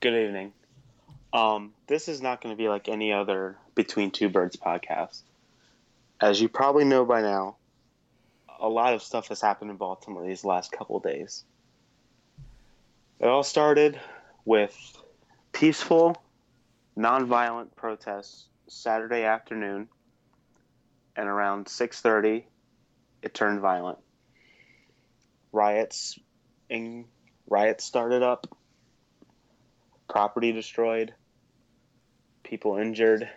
Good evening. Um, this is not going to be like any other Between Two Birds podcast. As you probably know by now, a lot of stuff has happened in Baltimore these last couple days. It all started with peaceful, nonviolent protests Saturday afternoon, and around 6:30, it turned violent. Riots, in, riots started up. Property destroyed. People injured,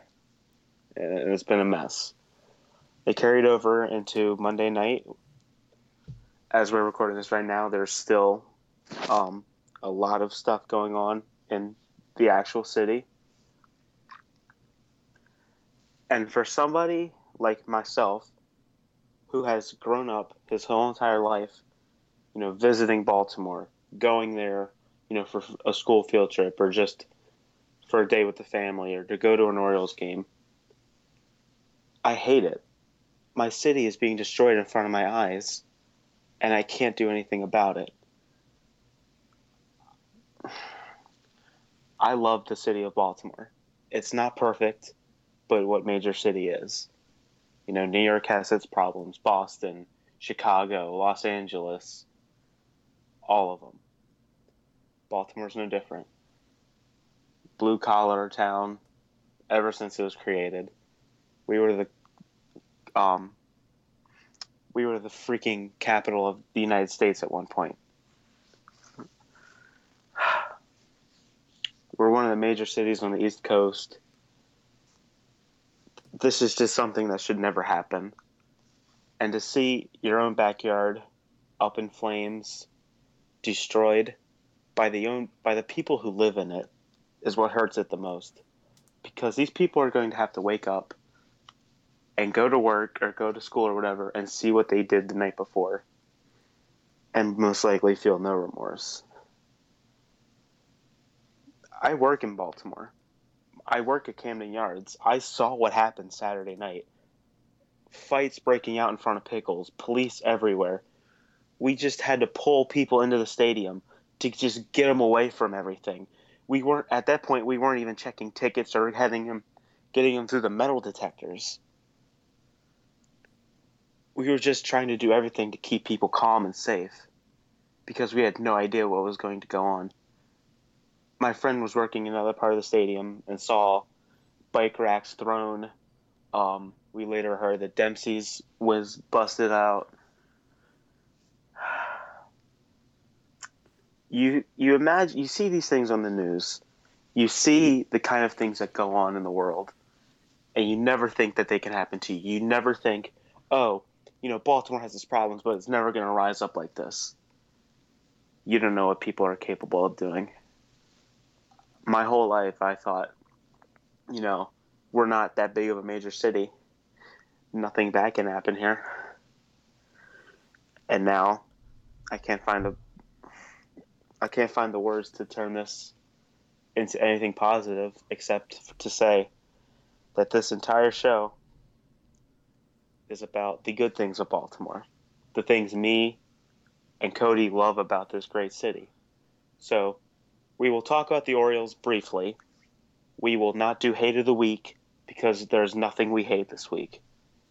and it's been a mess. It carried over into Monday night. As we're recording this right now, there's still um, a lot of stuff going on in the actual city. And for somebody like myself, who has grown up his whole entire life, you know, visiting Baltimore, going there, you know, for a school field trip or just for a day with the family or to go to an Orioles game, I hate it. My city is being destroyed in front of my eyes, and I can't do anything about it. I love the city of Baltimore. It's not perfect, but what major city is. You know, New York has its problems, Boston, Chicago, Los Angeles, all of them. Baltimore's no different. Blue collar town ever since it was created. We were the um we were the freaking capital of the United States at one point. We're one of the major cities on the East Coast. This is just something that should never happen. And to see your own backyard up in flames, destroyed by the own by the people who live in it is what hurts it the most. Because these people are going to have to wake up and go to work or go to school or whatever and see what they did the night before and most likely feel no remorse. I work in Baltimore. I work at Camden Yards. I saw what happened Saturday night. Fights breaking out in front of Pickles, police everywhere. We just had to pull people into the stadium to just get them away from everything. We weren't at that point. We weren't even checking tickets or having them, getting them through the metal detectors. We were just trying to do everything to keep people calm and safe, because we had no idea what was going to go on my friend was working in another part of the stadium and saw bike racks thrown. Um, we later heard that Dempsey's was busted out. You you imagine you see these things on the news, you see the kind of things that go on in the world, and you never think that they can happen to you. You never think, oh, you know, Baltimore has its problems, but it's never going to rise up like this. You don't know what people are capable of doing my whole life I thought, you know, we're not that big of a major city. Nothing bad can happen here. And now I can't find a I can't find the words to turn this into anything positive except to say that this entire show is about the good things of Baltimore. The things me and Cody love about this great city. So we will talk about the Orioles briefly. We will not do hate of the week because there's nothing we hate this week.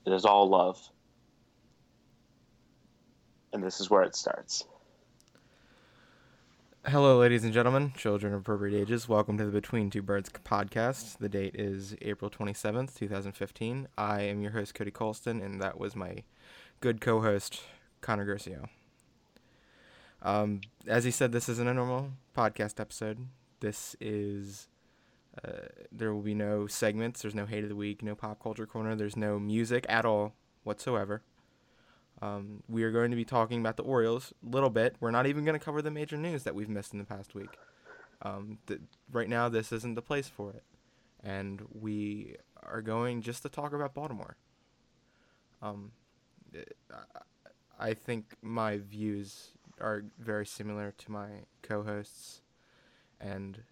It is all love. And this is where it starts. Hello, ladies and gentlemen, children of appropriate ages. Welcome to the Between Two Birds podcast. The date is April 27th, 2015. I am your host, Cody Colston, and that was my good co host, Connor Garcia. Um, as he said, this isn't a normal podcast episode. This is. Uh, there will be no segments. There's no hate of the week, no pop culture corner. There's no music at all whatsoever. Um, we are going to be talking about the Orioles a little bit. We're not even going to cover the major news that we've missed in the past week. Um, th- right now, this isn't the place for it. And we are going just to talk about Baltimore. Um, I think my views are very similar to my co-hosts, and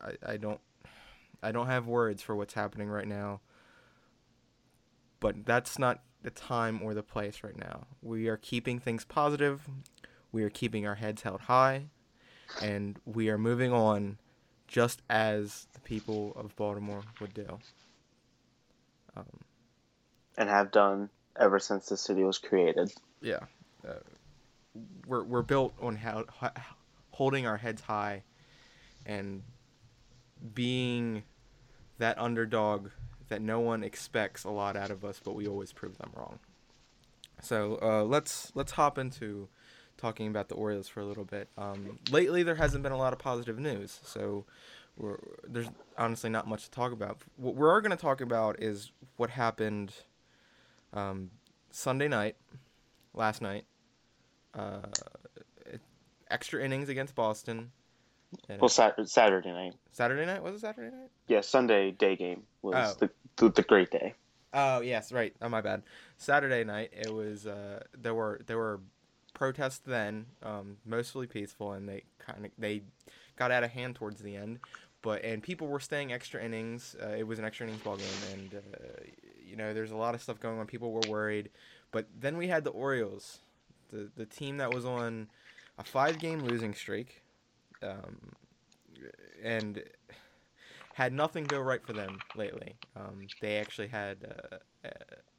uh, I I don't I don't have words for what's happening right now. But that's not the time or the place right now. We are keeping things positive. We are keeping our heads held high, and we are moving on just as the people of Baltimore would do. Um, and have done ever since the city was created. Yeah, uh, we're we're built on how, how holding our heads high and being that underdog that no one expects a lot out of us, but we always prove them wrong. So uh, let's let's hop into talking about the Orioles for a little bit. Um, lately, there hasn't been a lot of positive news, so there's honestly not much to talk about. What we're going to talk about is what happened um, Sunday night, last night. Uh, extra innings against Boston. Well, sat- Saturday night. Saturday night was it Saturday night? Yeah, Sunday day game was oh. the, the, the great day. Oh yes, right. Oh my bad. Saturday night it was. Uh, there were there were protests then, um, mostly peaceful, and they kind of they got out of hand towards the end. But and people were staying extra innings. Uh, it was an extra innings ball game, and uh, you know there's a lot of stuff going on. People were worried, but then we had the Orioles, the the team that was on a five game losing streak, um, and had nothing go right for them lately. Um, they actually had uh, uh,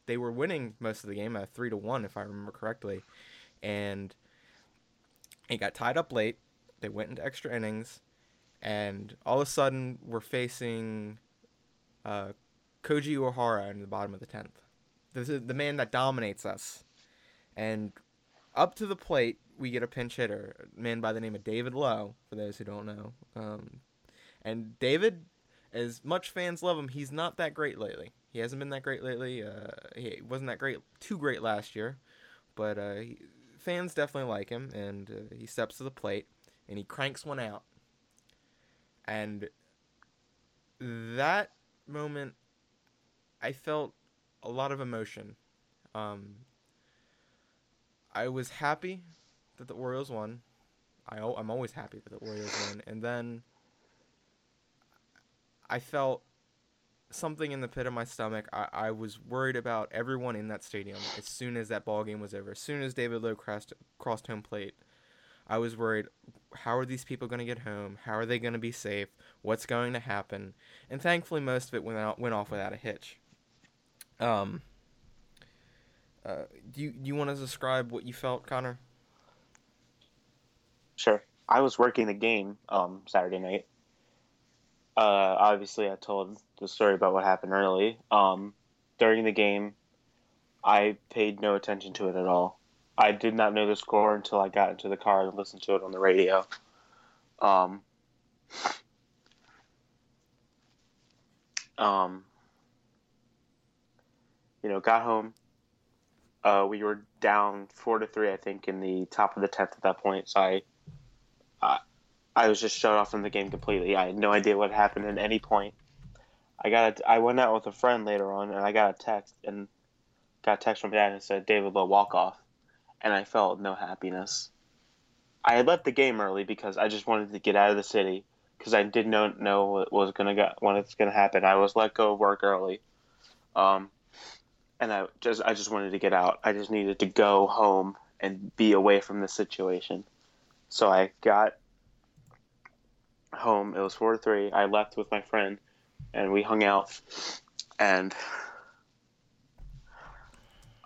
they were winning most of the game at three to one if I remember correctly, and it got tied up late. They went into extra innings, and all of a sudden we're facing uh, Koji Uehara in the bottom of the tenth. This is the man that dominates us, and up to the plate we get a pinch hitter, a man by the name of David Lough. For those who don't know, um, and David, as much fans love him, he's not that great lately. He hasn't been that great lately. Uh, he wasn't that great, too great last year, but uh, he, fans definitely like him, and uh, he steps to the plate and he cranks one out. And that moment, I felt a lot of emotion. Um, I was happy that the Orioles won. I, I'm always happy that the Orioles win. And then I felt something in the pit of my stomach. I, I was worried about everyone in that stadium as soon as that ball game was over. As soon as David Lough crossed, crossed home plate, I was worried how are these people going to get home? How are they going to be safe? What's going to happen? And thankfully, most of it went, out, went off without a hitch. Um, uh, do you, do you want to describe what you felt, Connor? Sure. I was working the game um, Saturday night uh, obviously, I told the story about what happened early. Um, during the game, I paid no attention to it at all. I did not know the score until I got into the car and listened to it on the radio. Um, um, you know, got home. Uh, we were down four to three, I think, in the top of the tenth at that point. So I, I was just shut off from the game completely. I had no idea what happened at any point. I got a, I went out with a friend later on, and I got a text and got a text from dad and said David Lough walk off, and I felt no happiness. I had left the game early because I just wanted to get out of the city because I did not know what was gonna go, when it's gonna happen. I was let go of work early, um, and I just I just wanted to get out. I just needed to go home and be away from the situation. So I got home. It was four to three. I left with my friend, and we hung out, and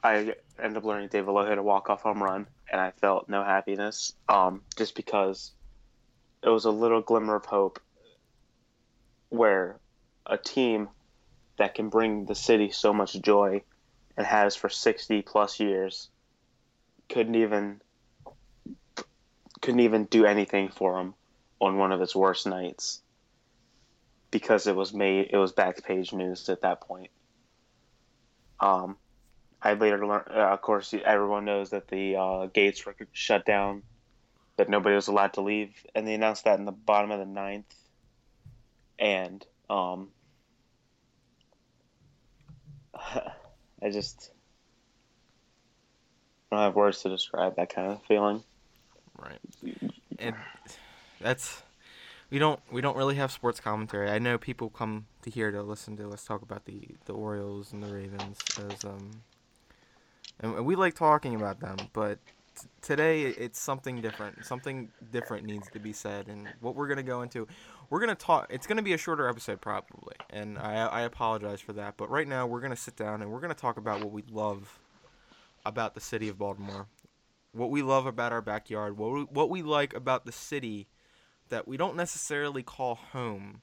I ended up learning David Lough hit a walk off home run, and I felt no happiness, um, just because it was a little glimmer of hope where a team that can bring the city so much joy and has for 60 plus years couldn't even couldn't even do anything for him on one of its worst nights because it was made it was back page news at that point. Um, I later learned, uh, of course, everyone knows that the uh, gates were shut down, that nobody was allowed to leave, and they announced that in the bottom of the ninth. And um, I just I don't have words to describe that kind of feeling. Right. And that's we don't we don't really have sports commentary. I know people come to here to listen to us talk about the the Orioles and the Ravens as um and we like talking about them, but t- today it's something different. Something different needs to be said, and what we're gonna go into, we're gonna talk. It's gonna be a shorter episode probably, and I I apologize for that. But right now we're gonna sit down and we're gonna talk about what we love about the city of Baltimore, what we love about our backyard, what we, what we like about the city that we don't necessarily call home,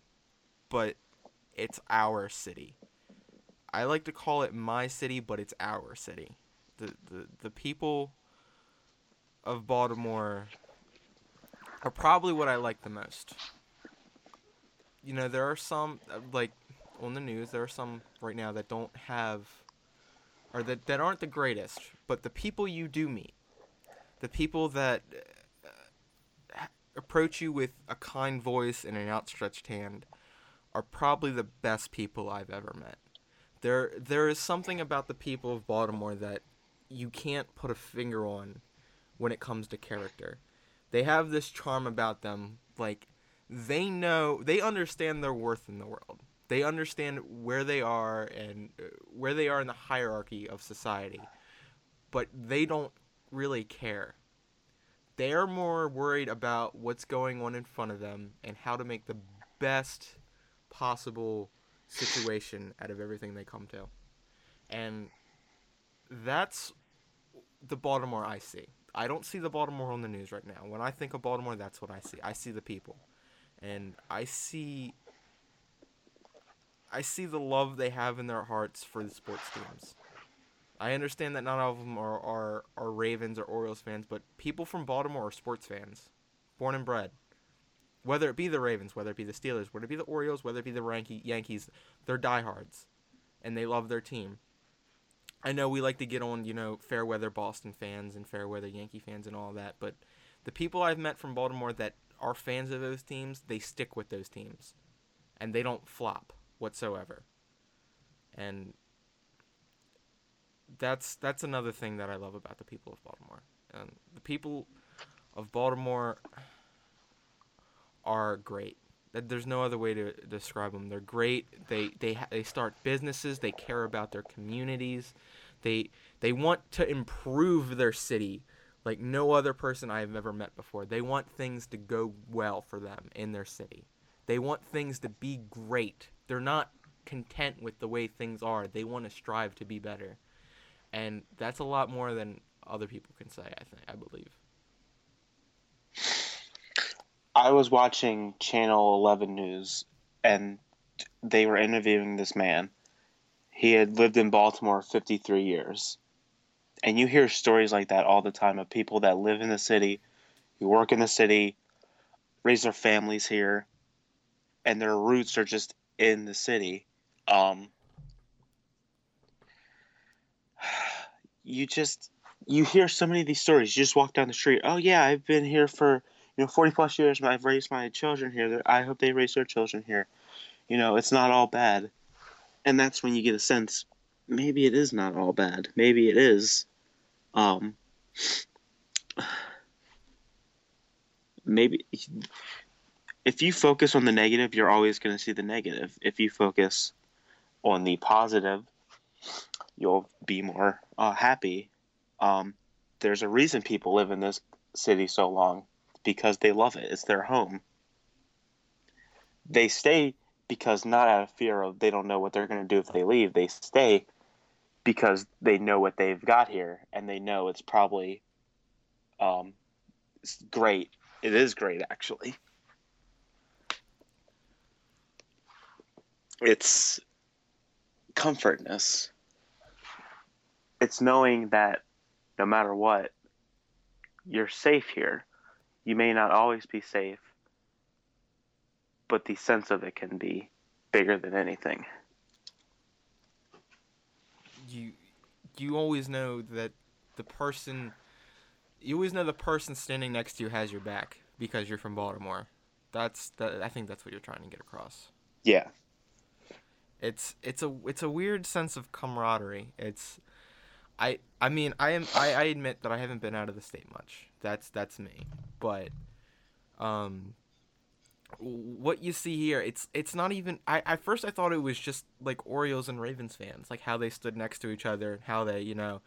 but it's our city. I like to call it my city, but it's our city. The the, the people of Baltimore are probably what I like the most. You know, there are some uh, like on the news, there are some right now that don't have or that, that aren't the greatest, but the people you do meet, the people that uh, approach you with a kind voice and an outstretched hand are probably the best people I've ever met. There there is something about the people of Baltimore that you can't put a finger on when it comes to character. They have this charm about them like they know they understand their worth in the world. They understand where they are and uh, where they are in the hierarchy of society. But they don't really care. They're more worried about what's going on in front of them and how to make the best possible situation out of everything they come to. And that's the Baltimore I see. I don't see the Baltimore on the news right now. When I think of Baltimore, that's what I see. I see the people. And I see I see the love they have in their hearts for the sports teams. I understand that not all of them are, are, are Ravens or Orioles fans, but people from Baltimore are sports fans, born and bred whether it be the Ravens, whether it be the Steelers, whether it be the Orioles, whether it be the Yankees, they're diehards, and they love their team. I know we like to get on, you know, fair weather Boston fans and fair weather Yankee fans and all that, but the people I've met from Baltimore that are fans of those teams, they stick with those teams, and they don't flop whatsoever. And that's that's another thing that I love about the people of Baltimore. And the people of Baltimore are great. There's no other way to describe them. They're great. They they they start businesses. They care about their communities. They they want to improve their city like no other person I've ever met before. They want things to go well for them in their city. They want things to be great. They're not content with the way things are. They want to strive to be better. And that's a lot more than other people can say, I think I believe. I was watching Channel 11 News and they were interviewing this man. He had lived in Baltimore 53 years. And you hear stories like that all the time of people that live in the city, who work in the city, raise their families here, and their roots are just in the city. Um, you just you hear so many of these stories. You just walk down the street. Oh yeah, I've been here for you know, 40 plus years, I've raised my children here. I hope they raise their children here. You know, it's not all bad. And that's when you get a sense maybe it is not all bad. Maybe it is. Um, maybe if you focus on the negative, you're always going to see the negative. If you focus on the positive, you'll be more uh, happy. Um, there's a reason people live in this city so long because they love it. It's their home. They stay because not out of fear of they don't know what they're going to do if they leave. They stay because they know what they've got here and they know it's probably um, it's great. It is great, actually. It's comfortness. It's knowing that no matter what, you're safe here you may not always be safe, but the sense of it can be bigger than anything. You you always know that the person you always know the person standing next to you has your back because you're from Baltimore. That's that I think that's what you're trying to get across. Yeah. It's it's a it's a weird sense of camaraderie. It's I I mean I am I, I admit that I haven't been out of the state much. That's that's me. But um what you see here, it's it's not even I at first I thought it was just like Orioles and Ravens fans, like how they stood next to each other and how they, you know,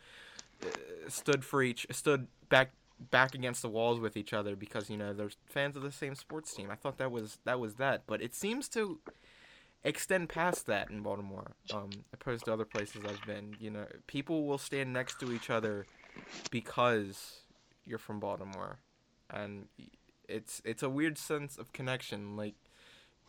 uh, stood for each stood back back against the walls with each other because you know they're fans of the same sports team. I thought that was that was that, but it seems to extend past that in Baltimore, um, opposed to other places I've been. You know, people will stand next to each other because you're from Baltimore, and it's it's a weird sense of connection. Like,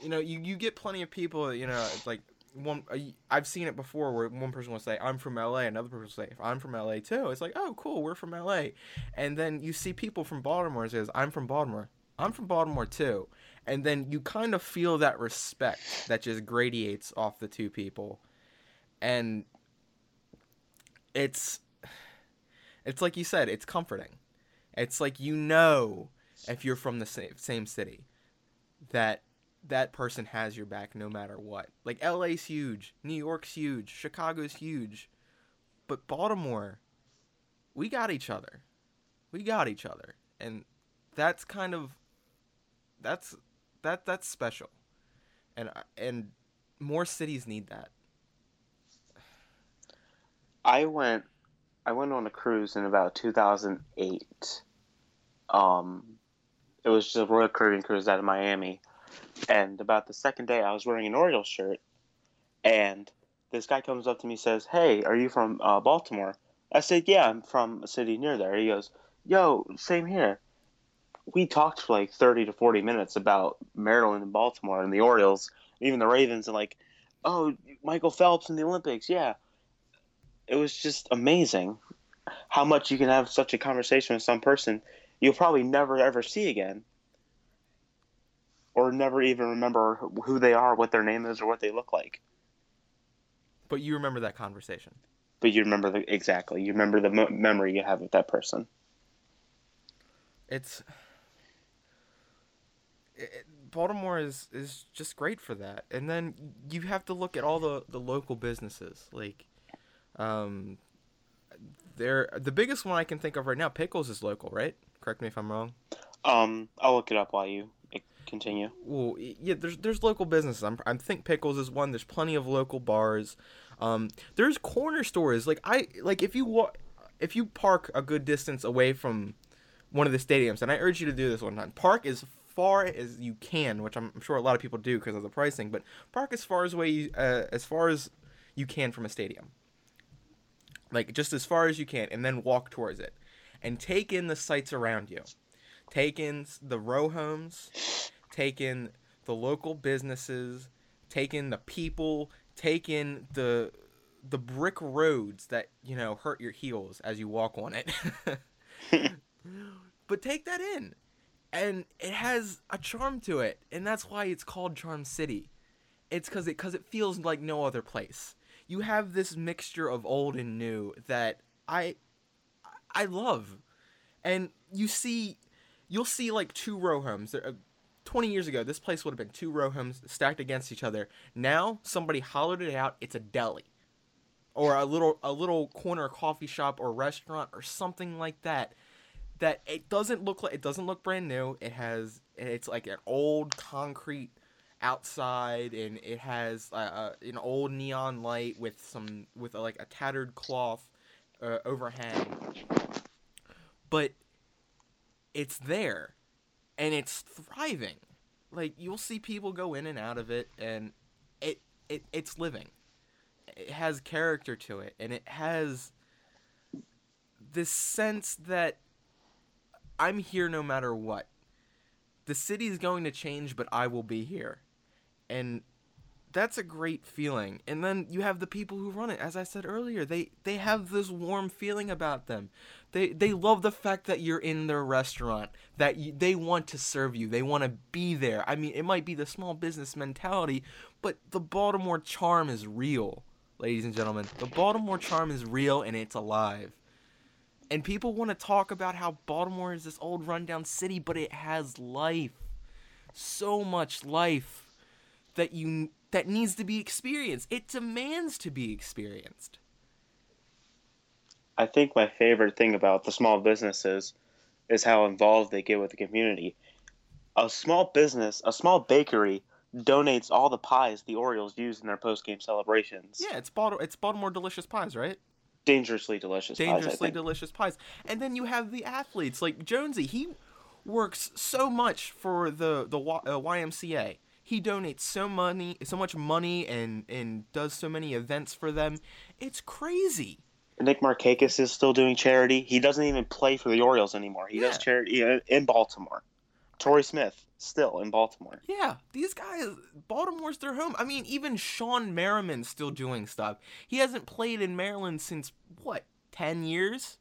you know, you, you get plenty of people. You know, like one I've seen it before where one person will say I'm from LA, another person will say I'm from LA too. It's like oh cool, we're from LA, and then you see people from Baltimore says I'm from Baltimore. I'm from Baltimore too, and then you kind of feel that respect that just gradiates off the two people, and it's it's like you said, it's comforting. It's like you know if you're from the same same city that that person has your back no matter what. Like LA's huge, New York's huge, Chicago's huge. But Baltimore, we got each other. We got each other. And that's kind of that's that that's special. And and more cities need that. I went I went on a cruise in about 2008. Um it was just a Royal Caribbean cruise out of Miami and about the second day, I was wearing an Orioles shirt, and this guy comes up to me and says, "Hey, are you from uh, Baltimore?" I said, "Yeah, I'm from a city near there." He goes, "Yo, same here." We talked for like thirty to forty minutes about Maryland and Baltimore and the Orioles, even the Ravens, and like, oh, Michael Phelps in the Olympics, yeah. It was just amazing how much you can have such a conversation with some person you'll probably never ever see again or never even remember who they are, what their name is, or what they look like. But you remember that conversation. But you remember the exactly. You remember the mo- memory you have with that person. It's it, Baltimore is is just great for that. And then you have to look at all the the local businesses like um there the biggest one I can think of right now Pickles is local, right? Correct me if I'm wrong. Um I'll look it up while you continue. Well, yeah, there's there's local businesses. I'm I think Pickles is one. There's plenty of local bars. Um, there's corner stores. Like I like if you walk, if you park a good distance away from one of the stadiums, and I urge you to do this one time. Park as far as you can, which I'm sure a lot of people do because of the pricing. But park as far as away uh, as far as you can from a stadium. Like just as far as you can, and then walk towards it, and take in the sights around you. Take in the row homes take in the local businesses, take in the people, take in the the brick roads that you know hurt your heels as you walk on it. but take that in, and it has a charm to it, and that's why it's called Charm City. It's because it because it feels like no other place. You have this mixture of old and new that I I love, and you see you'll see like two row homes. Uh, 20 years ago, this place would have been two row homes stacked against each other. Now, somebody hollowed it out. It's a deli, or a little a little corner coffee shop or restaurant or something like that. That it doesn't look like it doesn't look brand new. It has it's like an old concrete outside, and it has uh, an old neon light with some with a, like a tattered cloth uh, overhang. But it's there and it's thriving. Like you'll see people go in and out of it, and it it it's living. It has character to it, and it has this sense that I'm here no matter what. The city is going to change, but I will be here, and that's a great feeling. And then you have the people who run it. As I said earlier, they they have this warm feeling about them. They they love the fact that you're in their restaurant. That you, they want to serve you. They want to be there. I mean, it might be the small business mentality, but the Baltimore charm is real, ladies and gentlemen. The Baltimore charm is real and it's alive. And people want to talk about how Baltimore is this old rundown city, but it has life. So much life that you that needs to be experienced. It demands to be experienced. I think my favorite thing about the small businesses is how involved they get with the community. A small business, a small bakery, donates all the pies the Orioles use in their post game celebrations. Yeah, it's Baltimore, it's Baltimore delicious pies, right? Dangerously delicious dangerously pies, delicious pies. And then you have the athletes like Jonesy. He works so much for the the uh, YMCA. He donates so money, so much money, and and does so many events for them. It's crazy. Nick Markakis is still doing charity. He doesn't even play for the Orioles anymore. He yeah. does charity in Baltimore. Torrey Smith still in Baltimore. Yeah, these guys, Baltimore's their home. I mean, even Shawne Merriman's still doing stuff. He hasn't played in Maryland since what, ten years?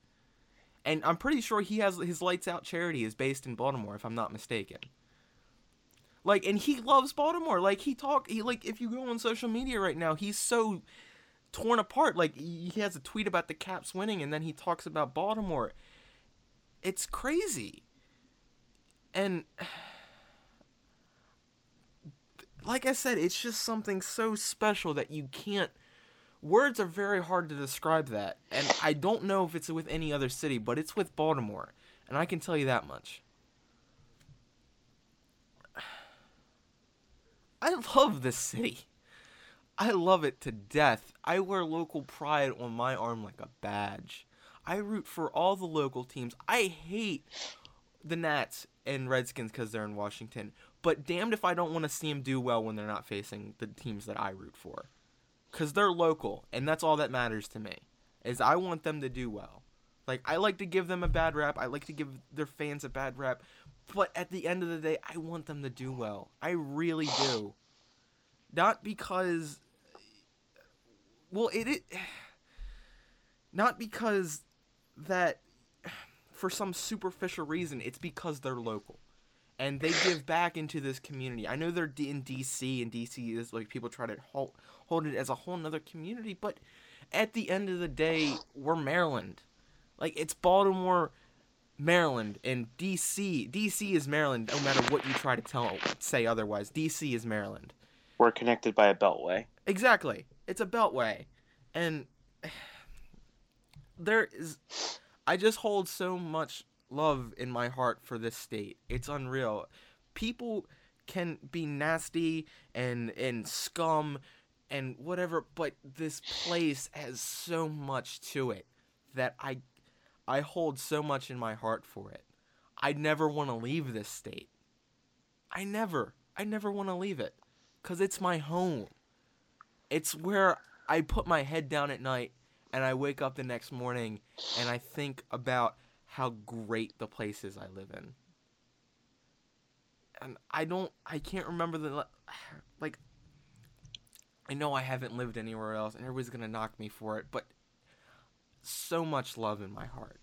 And I'm pretty sure he has his Lights Out charity is based in Baltimore, if I'm not mistaken. Like, and he loves Baltimore. Like he talk, he like if you go on social media right now, he's so torn apart. Like he has a tweet about the Caps winning, and then he talks about Baltimore. It's crazy. And like I said, it's just something so special that you can't. Words are very hard to describe that, and I don't know if it's with any other city, but it's with Baltimore, and I can tell you that much. I love this city. I love it to death. I wear local pride on my arm like a badge. I root for all the local teams. I hate the Nats and Redskins because they're in Washington. But damned if I don't want to see them do well when they're not facing the teams that I root for. Because they're local, and that's all that matters to me. Is I want them to do well. Like, I like to give them a bad rap. I like to give their fans a bad rap. But at the end of the day, I want them to do well. I really do. Not because. Well, it. it not because that for some superficial reason. It's because they're local. And they give back into this community. I know they're in DC, and DC is like people try to hold, hold it as a whole nother community, but at the end of the day, we're Maryland. Like, it's Baltimore, Maryland, and DC. DC is Maryland, no matter what you try to tell say otherwise. DC is Maryland. We're connected by a beltway. Exactly. It's a beltway. And there is I just hold so much love in my heart for this state. It's unreal. People can be nasty and and scum and whatever, but this place has so much to it that I I hold so much in my heart for it. I never want to leave this state. I never. I never want to leave it cuz it's my home. It's where I put my head down at night and I wake up the next morning and I think about how great the places I live in. And I don't I can't remember the like I know I haven't lived anywhere else and everybody's to knock me for it, but so much love in my heart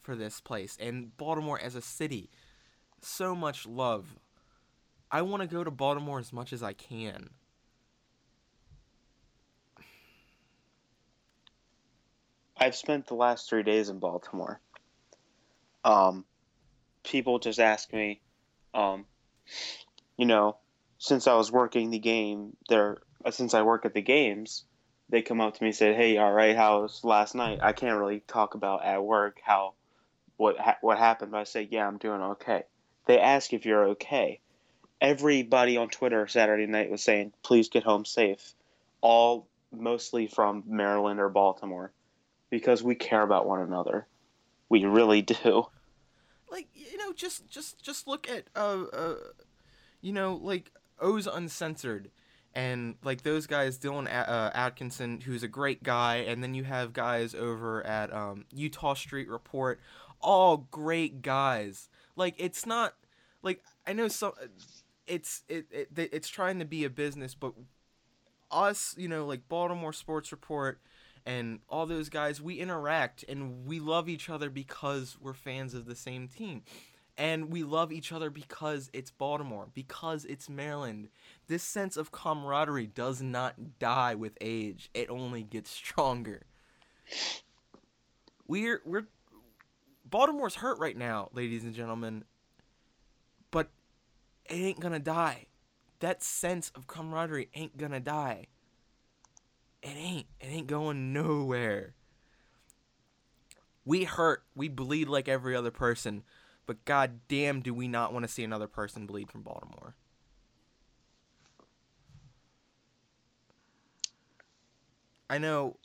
for this place and Baltimore as a city. So much love. I want to go to Baltimore as much as I can. I've spent the last three days in Baltimore. Um, people just ask me, um, you know, since I was working the game there, uh, since I work at the games, they come up to me and say, "Hey, all right, how was last night?" I can't really talk about at work how what ha- what happened, but I say, "Yeah, I'm doing okay." They ask if you're okay. Everybody on Twitter Saturday night was saying, "Please get home safe." All mostly from Maryland or Baltimore because we care about one another. We really do. Like you know, just just just look at uh, uh you know like O's Uncensored and like those guys, Dylan uh, Atkinson, who's a great guy, and then you have guys over at um, Eutaw Street Report, all great guys. Like it's not like I know some, it's it, it it's trying to be a business, but us, you know, like Baltimore Sports Report, and all those guys, we interact and we love each other because we're fans of the same team. And we love each other because it's Baltimore, because it's Maryland. This sense of camaraderie does not die with age. It only gets stronger. We're we're Baltimore's hurt right now, ladies and gentlemen. But it ain't gonna die. That sense of camaraderie ain't gonna die. It ain't. It ain't going nowhere. We hurt. We bleed like every other person. But god damn do we not want to see another person bleed from Baltimore. I know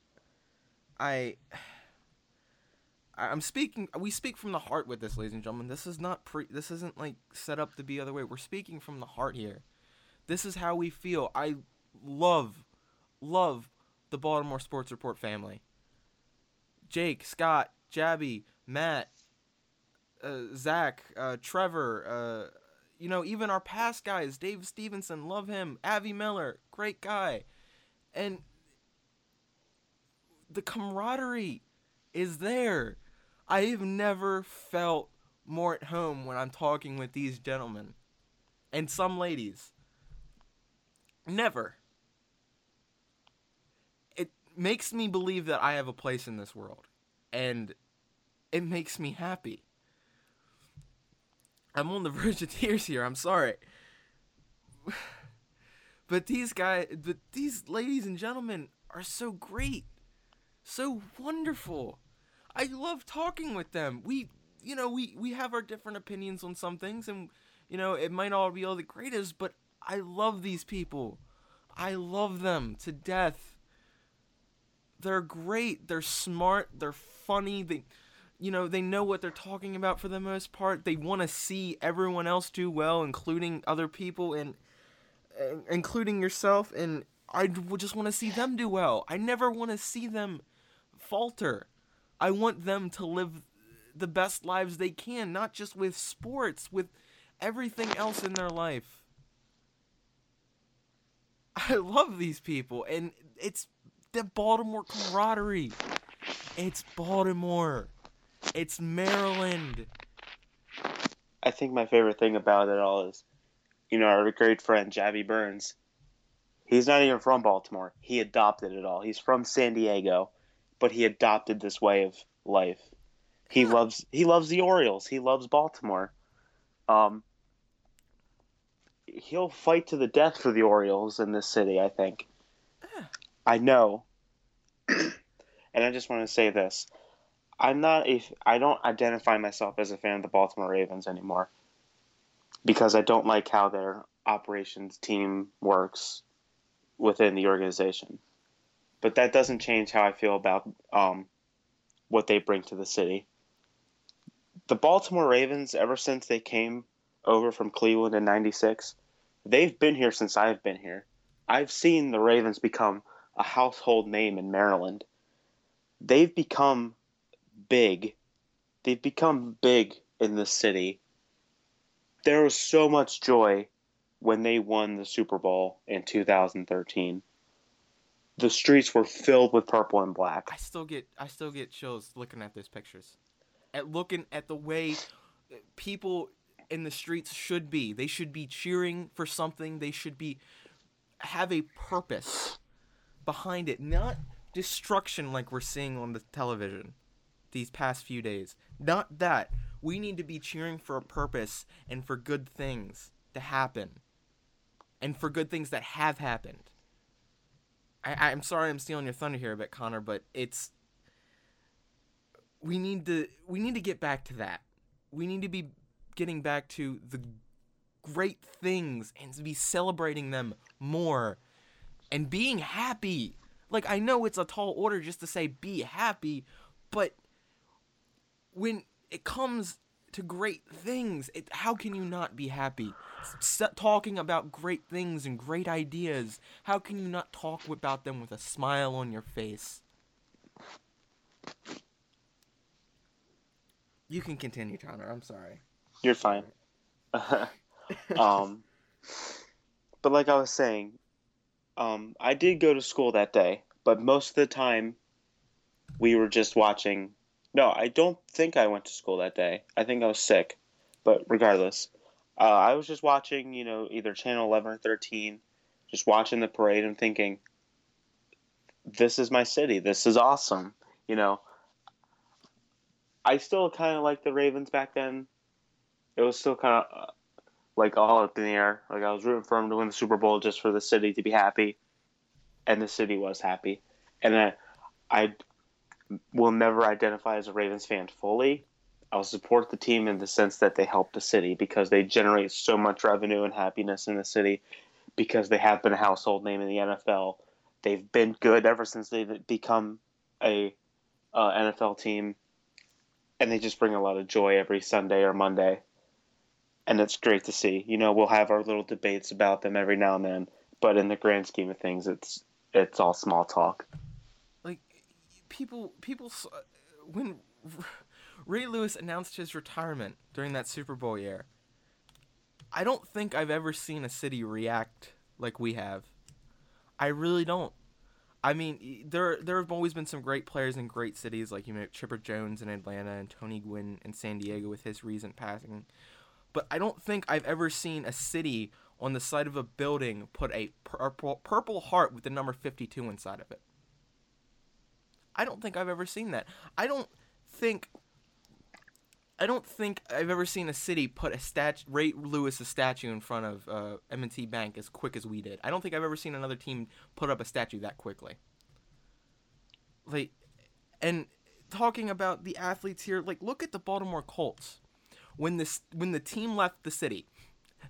I I- I'm speaking. We speak from the heart with this, ladies and gentlemen. This is not pre. This isn't like set up to be other way. We're speaking from the heart here. This is how we feel. I love, love the Baltimore Sports Report family. Jake, Scott, Jabby, Matt, uh, Zach, uh, Trevor, uh, you know, even our past guys, Dave Stevenson, love him. Avi Miller, great guy. And the camaraderie is there. I've never felt more at home when I'm talking with these gentlemen and some ladies. Never. Makes me believe that I have a place in this world. And it makes me happy. I'm on the verge of tears here. I'm sorry. but these guys, but these ladies and gentlemen are so great. So wonderful. I love talking with them. We, you know, we we have our different opinions on some things and you know, it might all be all the greatest, but I love these people. I love them to death. They're great. They're smart. They're funny. They you know, they know what they're talking about for the most part. They want to see everyone else do well, including other people and uh, including yourself and I just want to see them do well. I never want to see them falter. I want them to live the best lives they can, not just with sports, with everything else in their life. I love these people, and it's the Baltimore camaraderie. It's Baltimore. It's Maryland. I think my favorite thing about it all is, you know, our great friend Javi Burns. He's not even from Baltimore. He adopted it all. He's from San Diego, but he adopted this way of life. He Yeah. loves he loves the Orioles. He loves Baltimore. Um, he'll fight to the death for the Orioles in this city. I think. I know. and I just want to say this: I'm not a. I don't identify myself as a fan of the Baltimore Ravens anymore because I don't like how their operations team works within the organization. But that doesn't change how I feel about um, what they bring to the city. The Baltimore Ravens, ever since they came over from Cleveland in '96, they've been here since I've been here. I've seen the Ravens become a household name in Maryland. They've become big. They've become big in the city. There was so much joy when they won the Super Bowl in 2013. The streets were filled with purple and black. I still get I still get chills looking at those pictures. At looking at the way people in the streets should be. They should be cheering for something. They should be have a purpose behind it, not destruction like we're seeing on the television these past few days. Not that. We need to be cheering for a purpose and for good things to happen. And for good things that have happened. I, I'm sorry I'm stealing your thunder here a bit, Connor, but it's we need to we need to get back to that. We need to be getting back to the great things and to be celebrating them more and being happy. Like I know it's a tall order just to say be happy, but when it comes to great things, it, how can you not be happy? S- talking about great things and great ideas, how can you not talk about them with a smile on your face? You can continue, Connor. I'm sorry. You're fine. um, but like I was saying, um, I did go to school that day, but most of the time we were just watching. No, I don't think I went to school that day. I think I was sick. But regardless, uh, I was just watching, you know, either Channel 11 or 13, just watching the parade and thinking, this is my city. This is awesome. You know, I still kind of like the Ravens back then. It was still kind of like all up in the air. Like I was rooting for them to win the Super Bowl just for the city to be happy, and the city was happy. And I, I will never identify as a Ravens fan fully. I'll support the team in the sense that they help the city because they generate so much revenue and happiness in the city because they have been a household name in the NFL. They've been good ever since they've become a uh, NFL team. and they just bring a lot of joy every Sunday or Monday. And it's great to see. You know, we'll have our little debates about them every now and then, but in the grand scheme of things, it's it's all small talk. Like people people when Ray Lewis announced his retirement during that Super Bowl year, I don't think I've ever seen a city react like we have. I really don't. I mean, there there have always been some great players in great cities, like you know Chipper Jones in Atlanta and Tony Gwynn in San Diego with his recent passing. But I don't think I've ever seen a city on the side of a building put a purple purple heart with the number 52 inside of it. I don't think I've ever seen that. I don't think I don't think I've ever seen a city put a statue, Ray Lewis a statue in front of uh, M&T Bank as quick as we did. I don't think I've ever seen another team put up a statue that quickly. Like, and talking about the athletes here, like look at the Baltimore Colts. When this when the team left the city,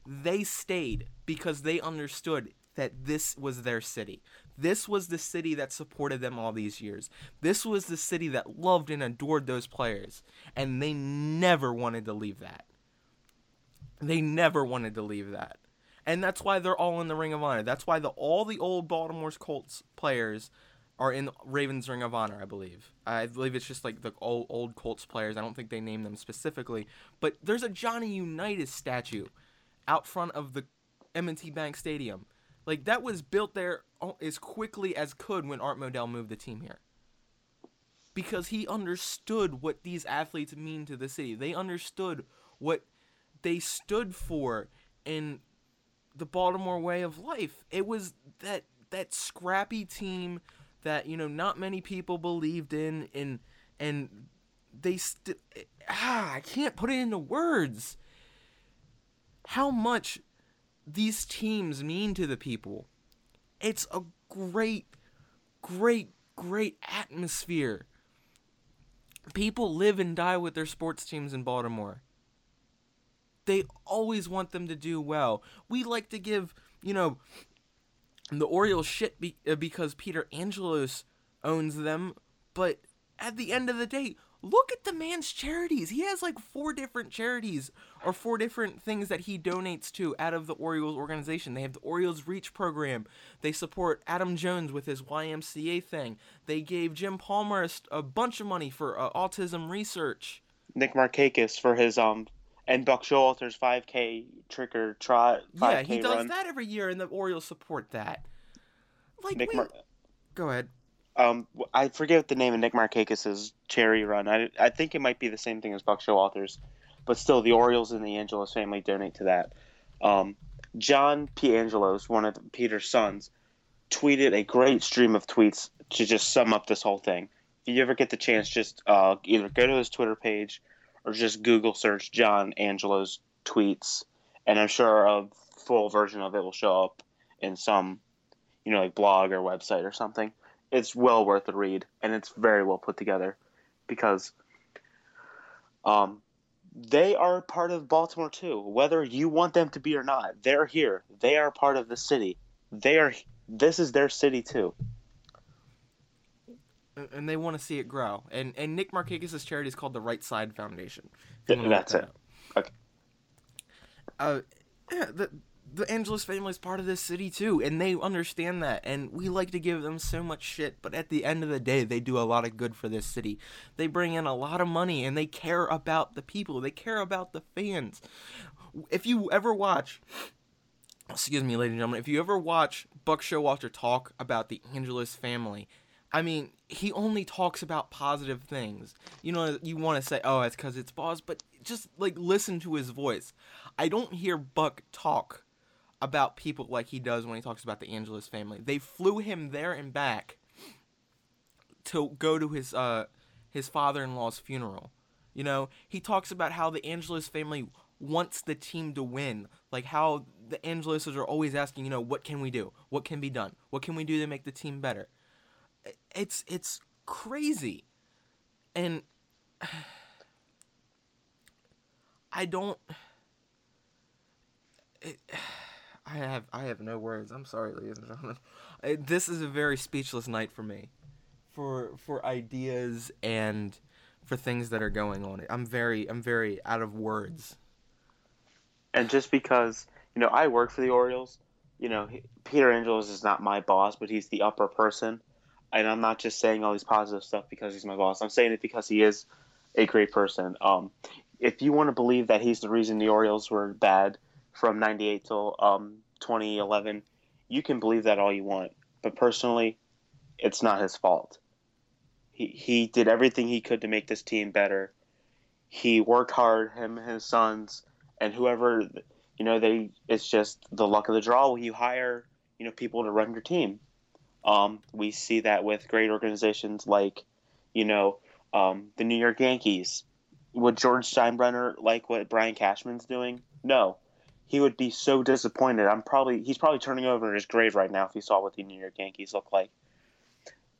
they stayed because they understood that this was their city. This was the city that supported them all these years. This was the city that loved and adored those players. And they never wanted to leave that. They never wanted to leave that. And that's why they're all in the Ring of Honor. That's why the all the old Baltimore's Colts players are in Ravens Ring of Honor, I believe. I believe it's just like the old old Colts players. I don't think they name them specifically, but there's a Johnny Unitas statue out front of the M&T Bank Stadium like that was built there as quickly as could when Art Modell moved the team here. Because he understood what these athletes mean to the city. They understood what they stood for in the Baltimore way of life. It was that that scrappy team that, you know, not many people believed in and and they st- ah, I can't put it into words. How much these teams mean to the people. It's a great, great, great atmosphere. People live and die with their sports teams in Baltimore. They always want them to do well. We like to give, you know, the Orioles shit be- uh, because Peter Angelos owns them, but at the end of the day, look at the man's charities. He has like four different charities or four different things that he donates to out of the Orioles organization. They have the Orioles Reach program. They support Adam Jones with his YMCA thing. They gave Jim Palmer a, bunch of money for uh, autism research. Nick Markakis for his um and Buck Showalter's 5K trick or trot. Yeah, he does run. that every year, and the Orioles support that. Like, Nick. Mar- go ahead. Um, I forget the name of Nick Markakis's cherry run. I, I think it might be the same thing as Buck Showalter's, but still, the Orioles and the Angelos family donate to that. Um, John P. Angelos, one of Peter's sons, tweeted a great stream of tweets to just sum up this whole thing. If you ever get the chance, just uh, either go to his Twitter page or just Google search John Angelos tweets, and I'm sure a full version of it will show up in some, you know, like blog or website or something it's well worth a read, and it's very well put together because um, they are part of Baltimore too. Whether you want them to be or not, they're here. They are part of the city. They are. This is their city too. And they want to see it grow. And and Nick Markakis' charity is called the Right Side Foundation. That's it. Okay. Uh, yeah, the the Angelos family is part of this city too, and they understand that. And we like to give them so much shit, but at the end of the day, they do a lot of good for this city. They bring in a lot of money, and they care about the people. They care about the fans. If you ever watch, excuse me, ladies and gentlemen, if you ever watch Buck Showalter talk about the Angelos family, I mean, he only talks about positive things. You know, you want to say, oh, it's because it's boss, but just like listen to his voice. I don't hear Buck talk about people like he does when he talks about the Angelos family. They flew him there and back to go to his uh his father-in-law's funeral. You know, he talks about how the Angelos family wants the team to win. Like how the Angeloses are always asking, you know, what can we do? What can be done? What can we do to make the team better? It's it's crazy. And I don't it, I have I have no words. I'm sorry, ladies and gentlemen. This is a very speechless night for me, for for ideas and for things that are going on. I'm very I'm very out of words. And just because you know I work for the Orioles, you know Peter Angelos is not my boss, but he's the upper person, and I'm not just saying all these positive stuff because he's my boss. I'm saying it because he is a great person. Um, if you want to believe that he's the reason the Orioles were bad from '98 till um, 2011, you can believe that all you want. But personally, it's not his fault. He he did everything he could to make this team better. He worked hard, him and his sons, and whoever you know they. It's just the luck of the draw when you hire you know people to run your team. Um, we see that with great organizations like you know um, the New York Yankees. Would George Steinbrenner like what Brian Cashman's doing? No, he would be so disappointed. I'm probably he's probably turning over in his grave right now if he saw what the New York Yankees look like.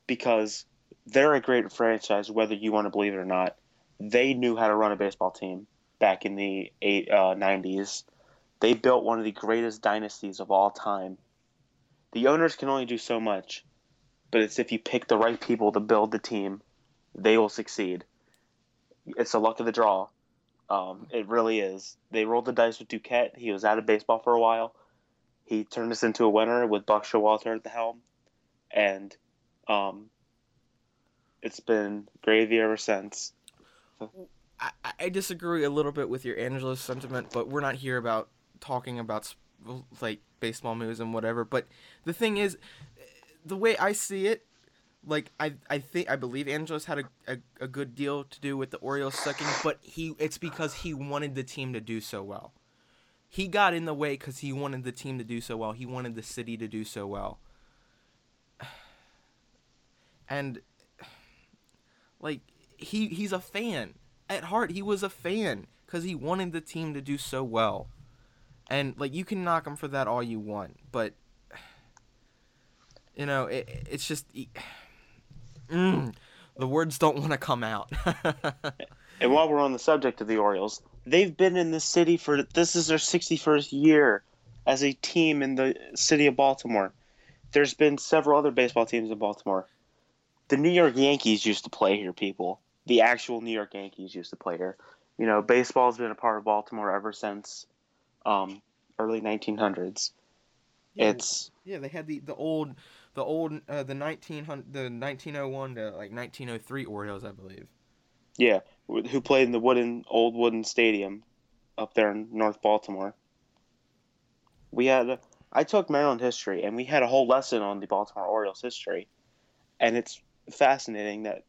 Because they're a great franchise, whether you want to believe it or not. They knew how to run a baseball team back in the eight, uh, 90s. They built one of the greatest dynasties of all time. The owners can only do so much, but it's if you pick the right people to build the team, they will succeed. It's the luck of the draw. Um, it really is. They rolled the dice with Duquette. He was out of baseball for a while. He turned us into a winner with Buck Showalter at the helm, and um, it's been gravy ever since. I, I disagree a little bit with your Angelos sentiment, but we're not here about talking about like baseball moves and whatever. But the thing is, the way I see it, like I I think I believe Angelos had a, a, a, good deal to do with the Orioles sucking, but he it's because he wanted the team to do so well. He got in the way because he wanted the team to do so well. He wanted the city to do so well. And like he he's a fan at heart. He was a fan because he wanted the team to do so well. And like you can knock him for that all you want, but you know it, it's just. Mm, the words don't want to come out. and while we're on the subject of the Orioles, they've been in the city for this is their 61st year as a team in the city of Baltimore. There's been several other baseball teams in Baltimore. The New York Yankees used to play here, people. The actual New York Yankees used to play here. You know, baseball's been a part of Baltimore ever since um, early 1900s. Yeah, it's yeah, they had the the old the old uh, the 1900 the 1901 to like 1903 Orioles, I believe. Yeah, who played in the wooden old wooden stadium up there in North Baltimore. We had I took Maryland history and we had a whole lesson on the Baltimore Orioles history. And it's fascinating that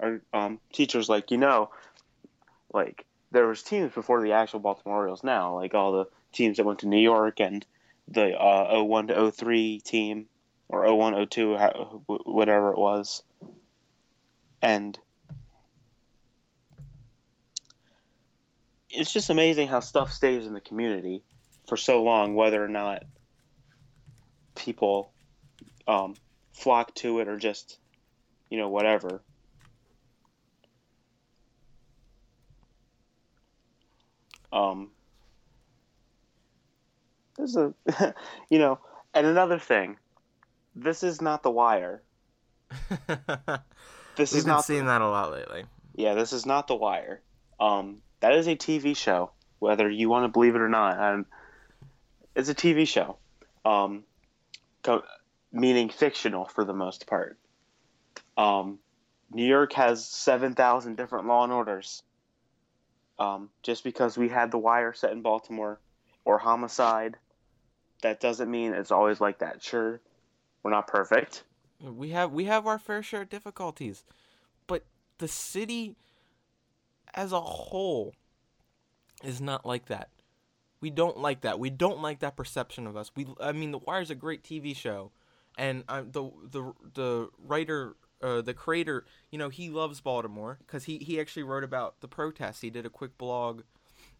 our um, teachers like, you know, like there was teams before the actual Baltimore Orioles now, like all the teams that went to New York and the uh, 01 to 03 team or 01, 02, whatever it was. And it's just amazing how stuff stays in the community for so long, whether or not people um, flock to it or just, you know, whatever. Um, there's a, you know, and another thing, this is not The Wire. this We've is been not seeing the, that a lot lately. Yeah, this is not The Wire. Um, that is a TV show, whether you want to believe it or not. It's a TV show, um, co- meaning fictional for the most part. Um, New York has seven thousand different law and orders. Um, just because we had The Wire set in Baltimore or Homicide, that doesn't mean it's always like that. Sure, we're not perfect. We have we have our fair share of difficulties, but the city as a whole is not like that. We don't like that. We don't like that perception of us. We I mean, The Wire's a great TV show, and the the the writer. Uh, the creator, you know, he loves Baltimore because he, he actually wrote about the protests. He did a quick blog.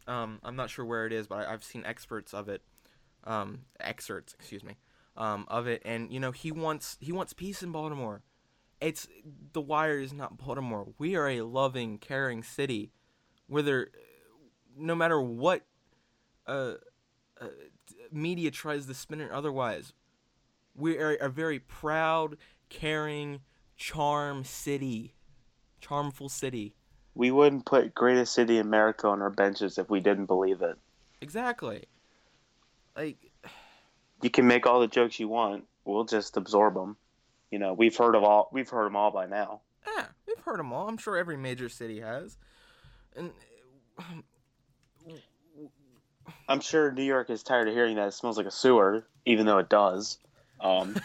Um, I'm not sure where it is, but I, have seen experts of it, um, excerpts, excuse me, um, of it, and you know he wants he wants peace in Baltimore. It's the Wire is not Baltimore. We are a loving, caring city, whether no matter what uh, uh, media tries to spin it otherwise. We are a very proud, caring, charm city, charmful city. We wouldn't put greatest city in America on our benches if we didn't believe it. Exactly. Like You can make all the jokes you want. We'll just absorb them. You know, we've heard of all. We've heard them all by now. Yeah, we've heard them all. I'm sure every major city has. And I'm sure New York is tired of hearing that it smells like a sewer, even though it does. Um,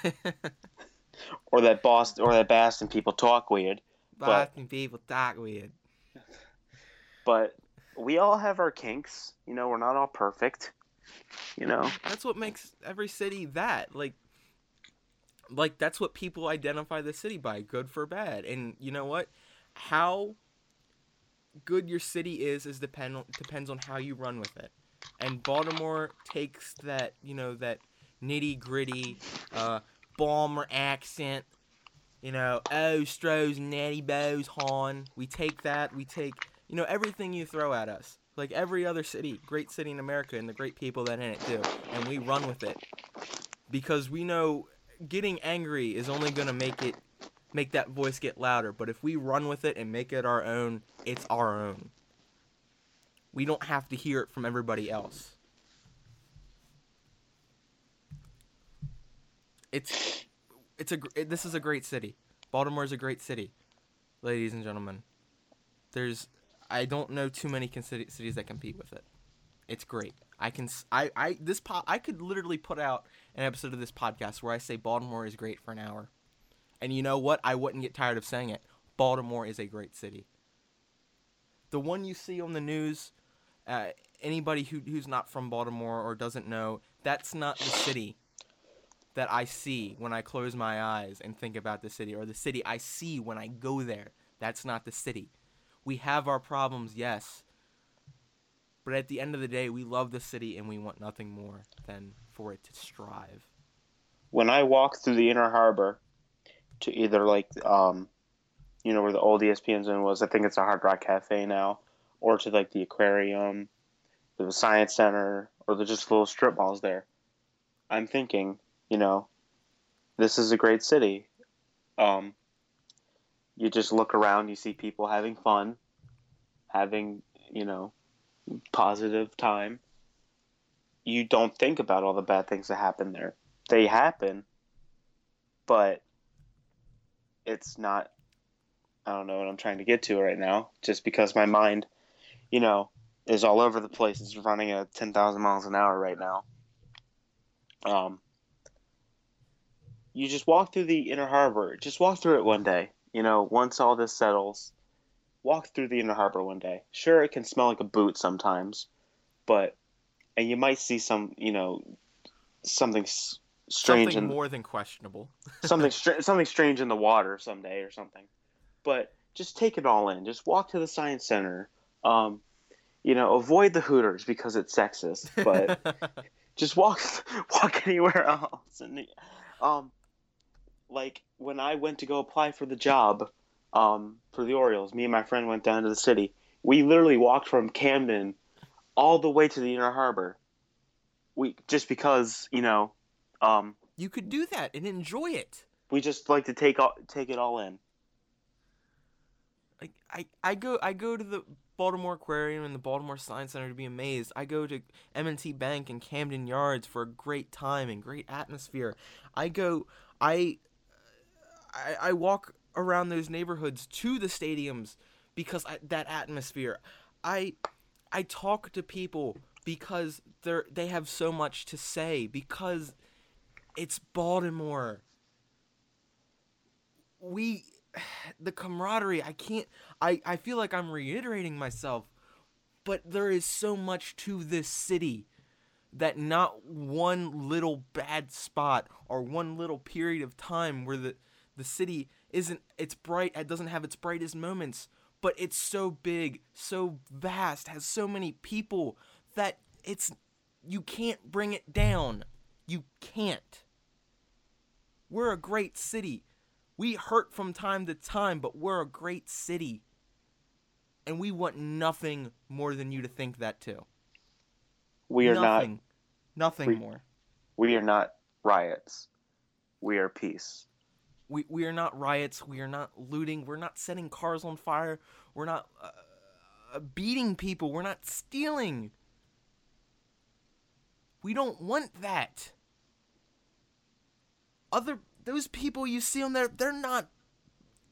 or that Boston or that Boston people talk weird. Boston people talk weird. But we all have our kinks. You know, we're not all perfect. You know, That's what makes every city that. Like like that's what people identify the city by, good for bad. And you know what? How good your city is is depend depends on how you run with it. And Baltimore takes that, you know, that nitty gritty, uh, Balmer accent, you know, oh, Stroh's Natty Bohs, Han. We take that, we take, you know, everything you throw at us. Like every other city, great city in America, and the great people that in it do. And we run with it. Because we know getting angry is only going to make it, make that voice get louder. But if we run with it and make it our own, it's our own. We don't have to hear it from everybody else. It's it's a it- this is a great city. Baltimore is a great city, ladies and gentlemen. There's I don't know too many cities that compete with it. It's great. I can I I this po- I could literally put out an episode of this podcast where I say Baltimore is great for an hour. And you know what? I wouldn't get tired of saying it. Baltimore is a great city. The one you see on the news, uh, anybody who, who's not from Baltimore or doesn't know, that's not the city that I see when I close my eyes and think about the city, or the city I see when I go there. That's not the city. We have our problems, yes. But at the end of the day, we love the city and we want nothing more than for it to strive. when I walk through the Inner Harbor to either like, um, you know, where the old ESPN zone was, I think it's a Hard Rock Cafe now, or to like the aquarium, the Science Center, or the just little strip malls there. I'm thinking, you know, this is a great city. Um, you just look around, you see people having fun, having, you know, positive time. You don't think about all the bad things that happen there. They happen, but it's not. I don't know what I'm trying to get to right now, just because my mind, you know, is all over the place. It's running at 10,000 miles an hour right now. Um, you just walk through the inner harbor. Just walk through it one day. You know, once all this settles, walk through the inner harbor one day. Sure, it can smell like a boot sometimes, but and you might see some, you know, something s- strange Something in more than questionable. something str- something strange in the water someday or something. But just take it all in. Just walk to the science center. Um, you know, avoid the Hooters because it's sexist, but just walk walk anywhere else. And um, like when I went to go apply for the job, um, for the Orioles, me and my friend went down to the city. We literally walked from Camden all the way to the Inner Harbor. We just because you know, um, you could do that and enjoy it. we just like to take all take it all in. Like I, I go I go to the Baltimore Aquarium and the Baltimore Science Center to be amazed. I go to M&T Bank and Camden Yards for a great time and great atmosphere. I go I I, I walk around those neighborhoods to the stadiums because I, that atmosphere. I I talk to people because they're they have so much to say because it's Baltimore. We the camaraderie i can't i i feel like i'm reiterating myself but there is so much to this city that not one little bad spot or one little period of time where the the city isn't it's bright it doesn't have its brightest moments but it's so big so vast has so many people that it's you can't bring it down you can't we're a great city we hurt from time to time, but we're a great city. And we want nothing more than you to think that too. We are nothing. Nothing we- more. we are not riots. We are peace. We we are not riots. We are not looting. We're not setting cars on fire. We're not uh, uh, beating people. We're not stealing. We don't want that. Other those people you see on there, they're not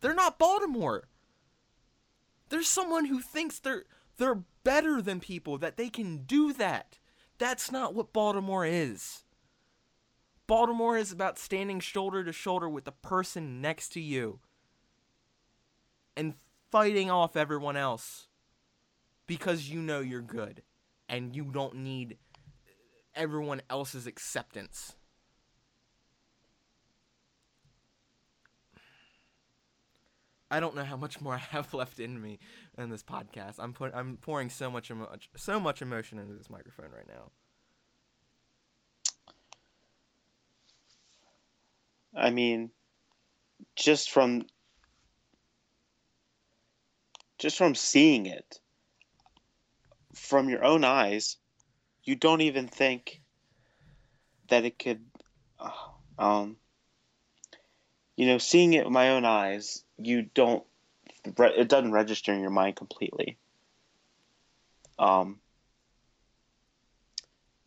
they're not Baltimore. There's someone who thinks they're they're better than people that they can do that. That's not what Baltimore is. Baltimore is about standing shoulder to shoulder with the person next to you and fighting off everyone else because you know you're good and you don't need everyone else's acceptance. I don't know how much more I have left in me in this podcast. I'm put, I'm pouring so much emo- so much emotion into this microphone right now. I mean, just from just from seeing it from your own eyes, you don't even think that it could uh, um you know, seeing it with my own eyes, you don't it doesn't register in your mind completely. Um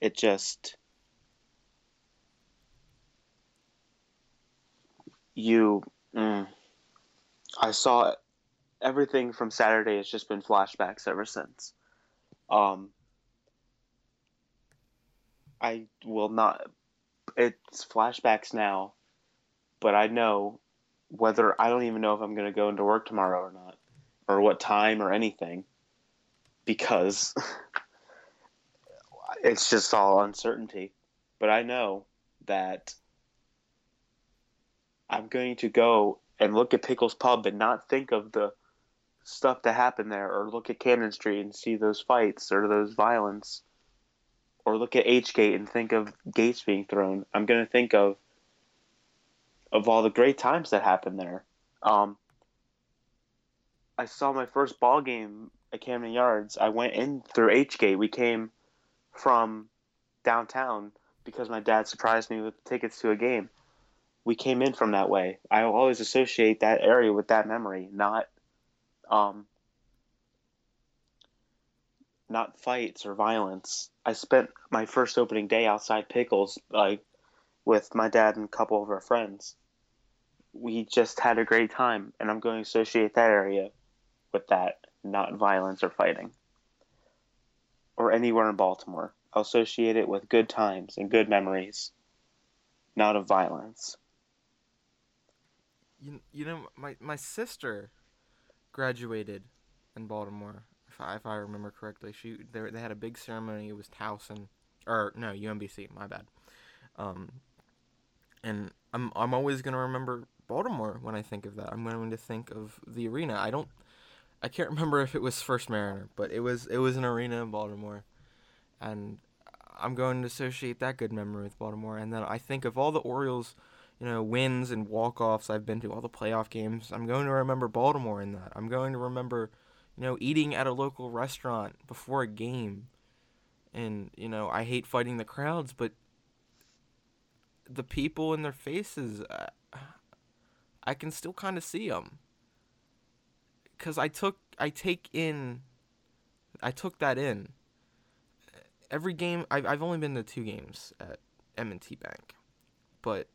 it just you mm, I saw everything from Saturday It's just been flashbacks ever since. Um I will not it's flashbacks now, but I know whether I don't even know if I'm going to go into work tomorrow or not or what time or anything because it's just all uncertainty. But I know that I'm going to go and look at Pickles Pub and not think of the stuff that happened there, or look at Cannon Street and see those fights or those violence, or look at H Gate and think of gates being thrown. I'm going to think of of all the great times that happened there. Um, I saw my first ball game at Camden Yards. I went in through H Gate. We came from downtown because my dad surprised me with tickets to a game we came in from that way. I always associate that area with that memory, not um, not fights or violence. I spent my first opening day outside Pickles, like with my dad and a couple of our friends. We just had a great time, and I'm going to associate that area with that, not violence or fighting, or anywhere in Baltimore. I'll associate it with good times and good memories, not of violence. You, you know my my sister graduated in Baltimore if I, if I remember correctly. She they, they had a big ceremony. It was Towson or no UMBC. My bad. Um, and I'm I'm always gonna remember Baltimore when I think of that. I'm going to think of the arena. I don't I can't remember if it was First Mariner, but it was it was an arena in Baltimore, and I'm going to associate that good memory with Baltimore. And then I think of all the Orioles you know, wins and walk-offs I've been to, all the playoff games. I'm going to remember Baltimore in that. I'm going to remember, you know, eating at a local restaurant before a game. And, you know, I hate fighting the crowds, but the people in their faces, uh, I can still kind of see them. Cuz I took I take in I took that in. Every game I've I've only been to two games at M&T Bank. But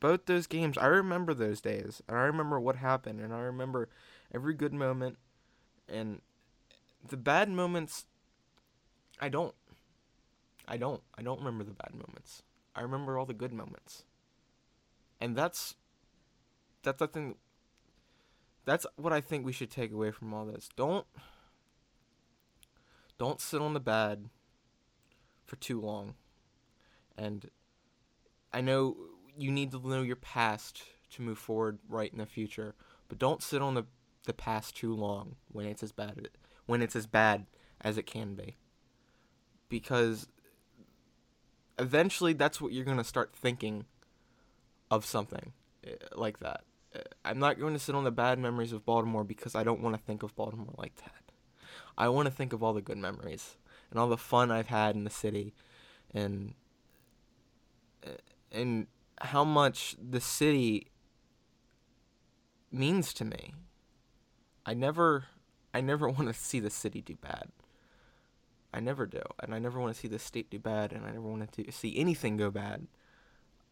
both those games, I remember those days, and I remember what happened, and I remember every good moment, and the bad moments, I don't. I don't. I don't remember the bad moments. I remember all the good moments. And that's that's I think that's what I think we should take away from all this. Don't don't sit on the bad for too long. And I know you need to know your past to move forward right in the future. But don't sit on the the past too long when it's as bad when it's as bad as it can be. Because eventually that's what you're going to start thinking of something eh, like that. Eh, I'm not going to sit on the bad memories of Baltimore because I don't want to think of Baltimore like that. I want to think of all the good memories and all the fun I've had in the city and eh, and how much the city means to me. I never I never want to see the city do bad. I never do. And I never want to see the state do bad and I never want to see anything go bad.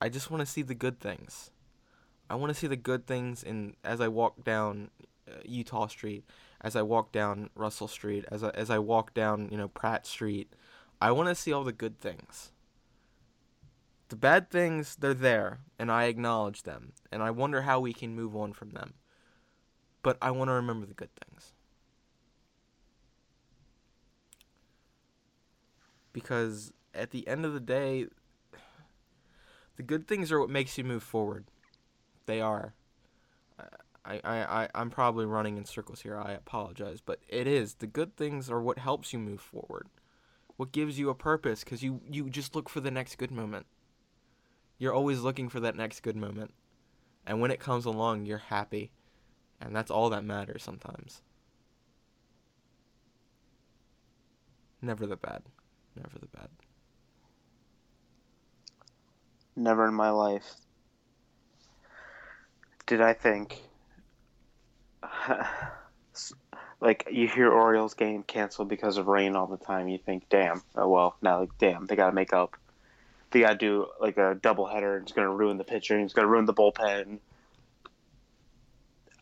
I just want to see the good things. I want to see the good things in as I walk down uh, Eutaw Street, as I walk down Russell Street, as I, as I walk down, you know, Pratt Street. I want to see all the good things. The bad things, they're there, and I acknowledge them, and I wonder how we can move on from them. But I want to remember the good things. Because at the end of the day, the good things are what makes you move forward. They are. I, I, I, I'm probably running in circles here. I apologize. But it is. The good things are what helps you move forward. What gives you a purpose because you, you just look for the next good moment. You're always looking for that next good moment. And when it comes along, you're happy. And that's all that matters sometimes. Never the bad. Never the bad. Never in my life did I think like you hear Orioles game canceled because of rain all the time. You think, damn, oh well, now like damn, they got to make up. Got to do like a double header. It's going to ruin the pitching. It's going to ruin the bullpen.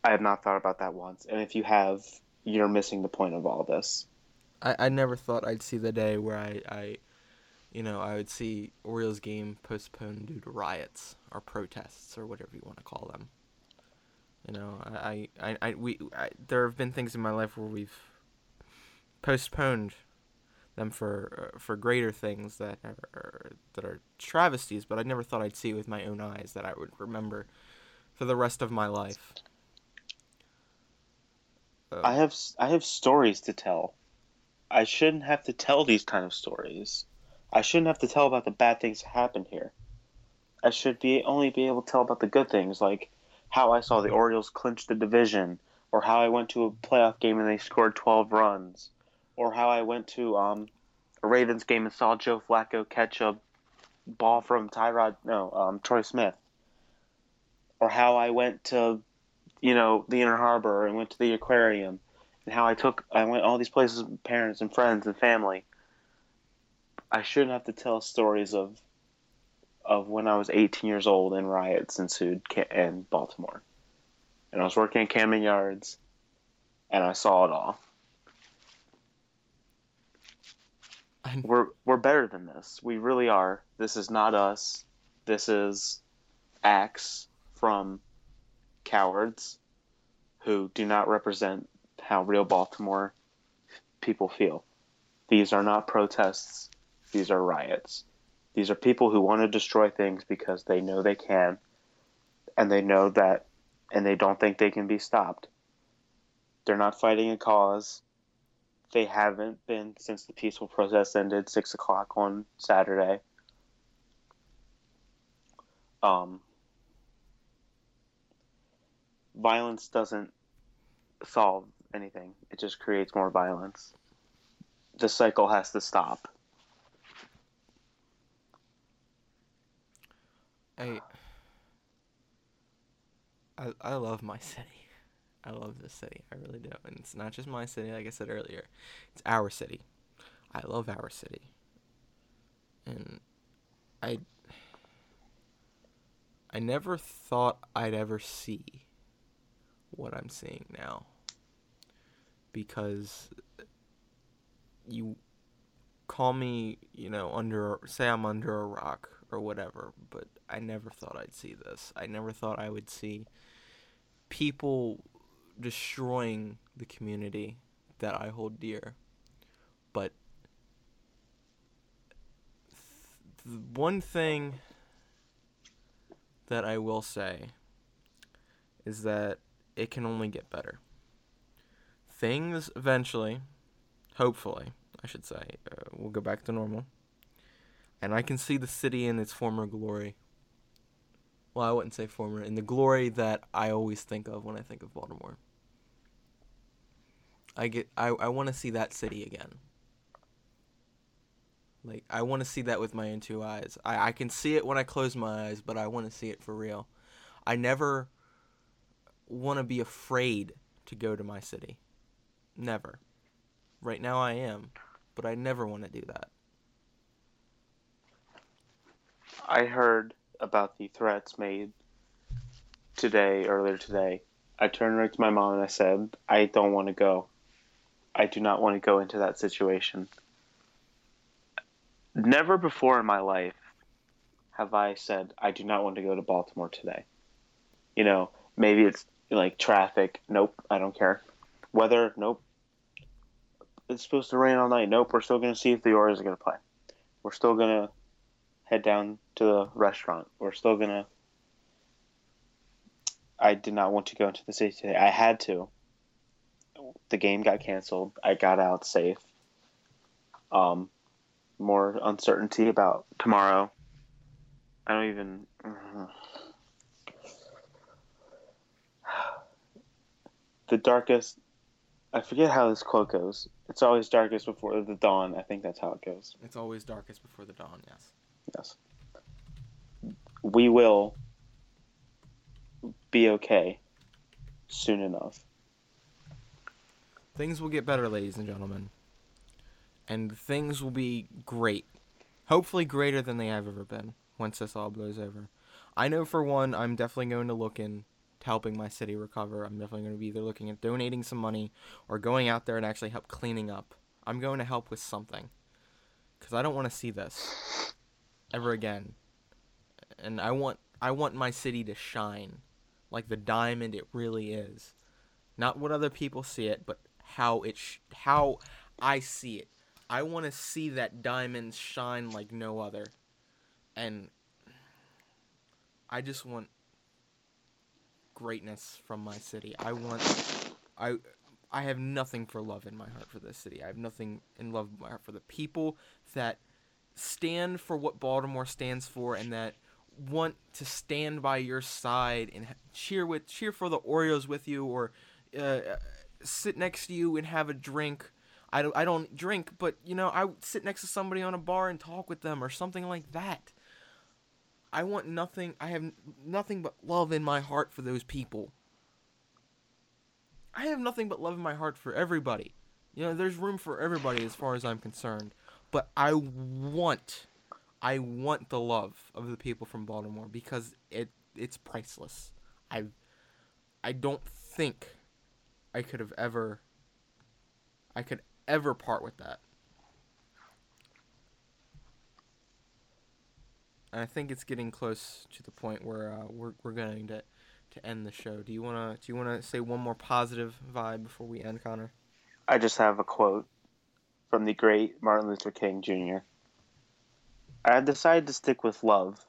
I have not thought about that once. And if you have, you're missing the point of all this. I, I never thought I'd see the day where I, I, you know, I would see Orioles game postponed due to riots or protests or whatever you want to call them. You know, I, I, I we, I, there have been things in my life where we've postponed them for uh, for greater things that are that are travesties, but I never thought I'd see it with my own eyes that I would remember for the rest of my life. Uh, I have I have stories to tell. I shouldn't have to tell these kind of stories. I shouldn't have to tell about the bad things that happened here. I should be only be able to tell about the good things, like how I saw the Orioles clinch the division, or how I went to a playoff game and they scored 12 runs, or how I went to um, a Ravens game and saw Joe Flacco catch a ball from Tyrod, no, um, Troy Smith, or how I went to, you know, the Inner Harbor and went to the aquarium, and how I took, I went all these places with parents and friends and family. I shouldn't have to tell stories of of when I was 18 years old and riots ensued in Baltimore. And I was working at Camden Yards and I saw it all. I'm... We're we're better than this. We really are. This is not us. This is acts from cowards who do not represent how real Baltimore people feel. These are not protests. These are riots. These are people who want to destroy things because they know they can, and they know that, and they don't think they can be stopped. They're not fighting a cause. They haven't been since the peaceful protest ended six o'clock on Saturday. Um, violence doesn't solve anything. It just creates more violence. The cycle has to stop. I, I I love my city. I love this city. I really do. And it's not just my city, like I said earlier. It's our city. I love our city. And I I never thought I'd ever see what I'm seeing now. Because you call me, you know, under say I'm under a rock or whatever, but I never thought I'd see this. I never thought I would see people destroying the community that I hold dear. But th- one thing that I will say is that it can only get better. Things eventually, hopefully, I should say, uh, will go back to normal and I can see the city in its former glory. Well, I wouldn't say former, in the glory that I always think of when I think of Baltimore. I get I, I want to see that city again. Like I want to see that with my own two eyes. I, I can see it when I close my eyes, but I want to see it for real. I never want to be afraid to go to my city. Never. Right now I am, but I never want to do that. I heard about the threats made today, earlier today. I turned right to my mom and I said, I don't want to go. I do not want to go into that situation. Never before in my life have I said, I do not want to go to Baltimore today. You know, maybe it's like traffic. Nope, I don't care. Weather. Nope. It's supposed to rain all night. Nope, we're still going to see if the Orioles are going to play. We're still going to head down to the restaurant. We're still to. I did not want to go into the city today. I had to. The game got canceled. I got out safe. Um, more uncertainty about tomorrow. I don't even. The darkest. I forget how this quote goes. It's always darkest before the dawn. I think that's how it goes. It's always darkest before the dawn, yes. Yes. We will be okay soon enough. Things will get better, ladies and gentlemen. And things will be great. Hopefully, greater than they have ever been once this all blows over. I know for one, I'm definitely going to look in to helping my city recover. I'm definitely going to be either looking at donating some money or going out there and actually help cleaning up. I'm going to help with something because I don't want to see this ever again. And I want I want my city to shine like the diamond it really is. Not what other people see it, but how it sh- how I see it. I want to see that diamond shine like no other. And I just want greatness from my city. I want I I have nothing for love in my heart for this city. I have nothing in love in my heart for the people that stand for what Baltimore stands for and that want to stand by your side and cheer with cheer for the Orioles with you or uh, sit next to you and have a drink. I don't, I don't drink, but you know, I sit next to somebody on a bar and talk with them or something like that. I want nothing. I have nothing but love in my heart for those people. I have nothing but love in my heart for everybody. You know, there's room for everybody as far as I'm concerned. But I want I want the love of the people from Baltimore because it it's priceless. I I don't think I could have ever I could ever part with that. And I think it's getting close to the point where uh, we're we're going to to end the show. Do you wanna do you wanna say one more positive vibe before we end, Connor? I just have a quote from the great Martin Luther King Jr. I have decided to stick with love.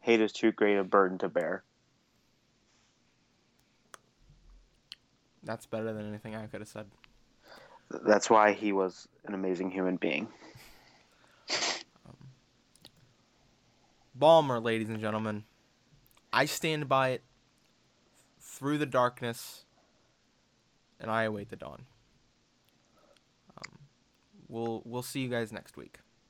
Hate is too great a burden to bear. That's better than anything I could have said. That's why he was an amazing human being. Balmer, ladies and gentlemen. I stand by it through the darkness, and I await the dawn. Um, we'll we'll see you guys next week.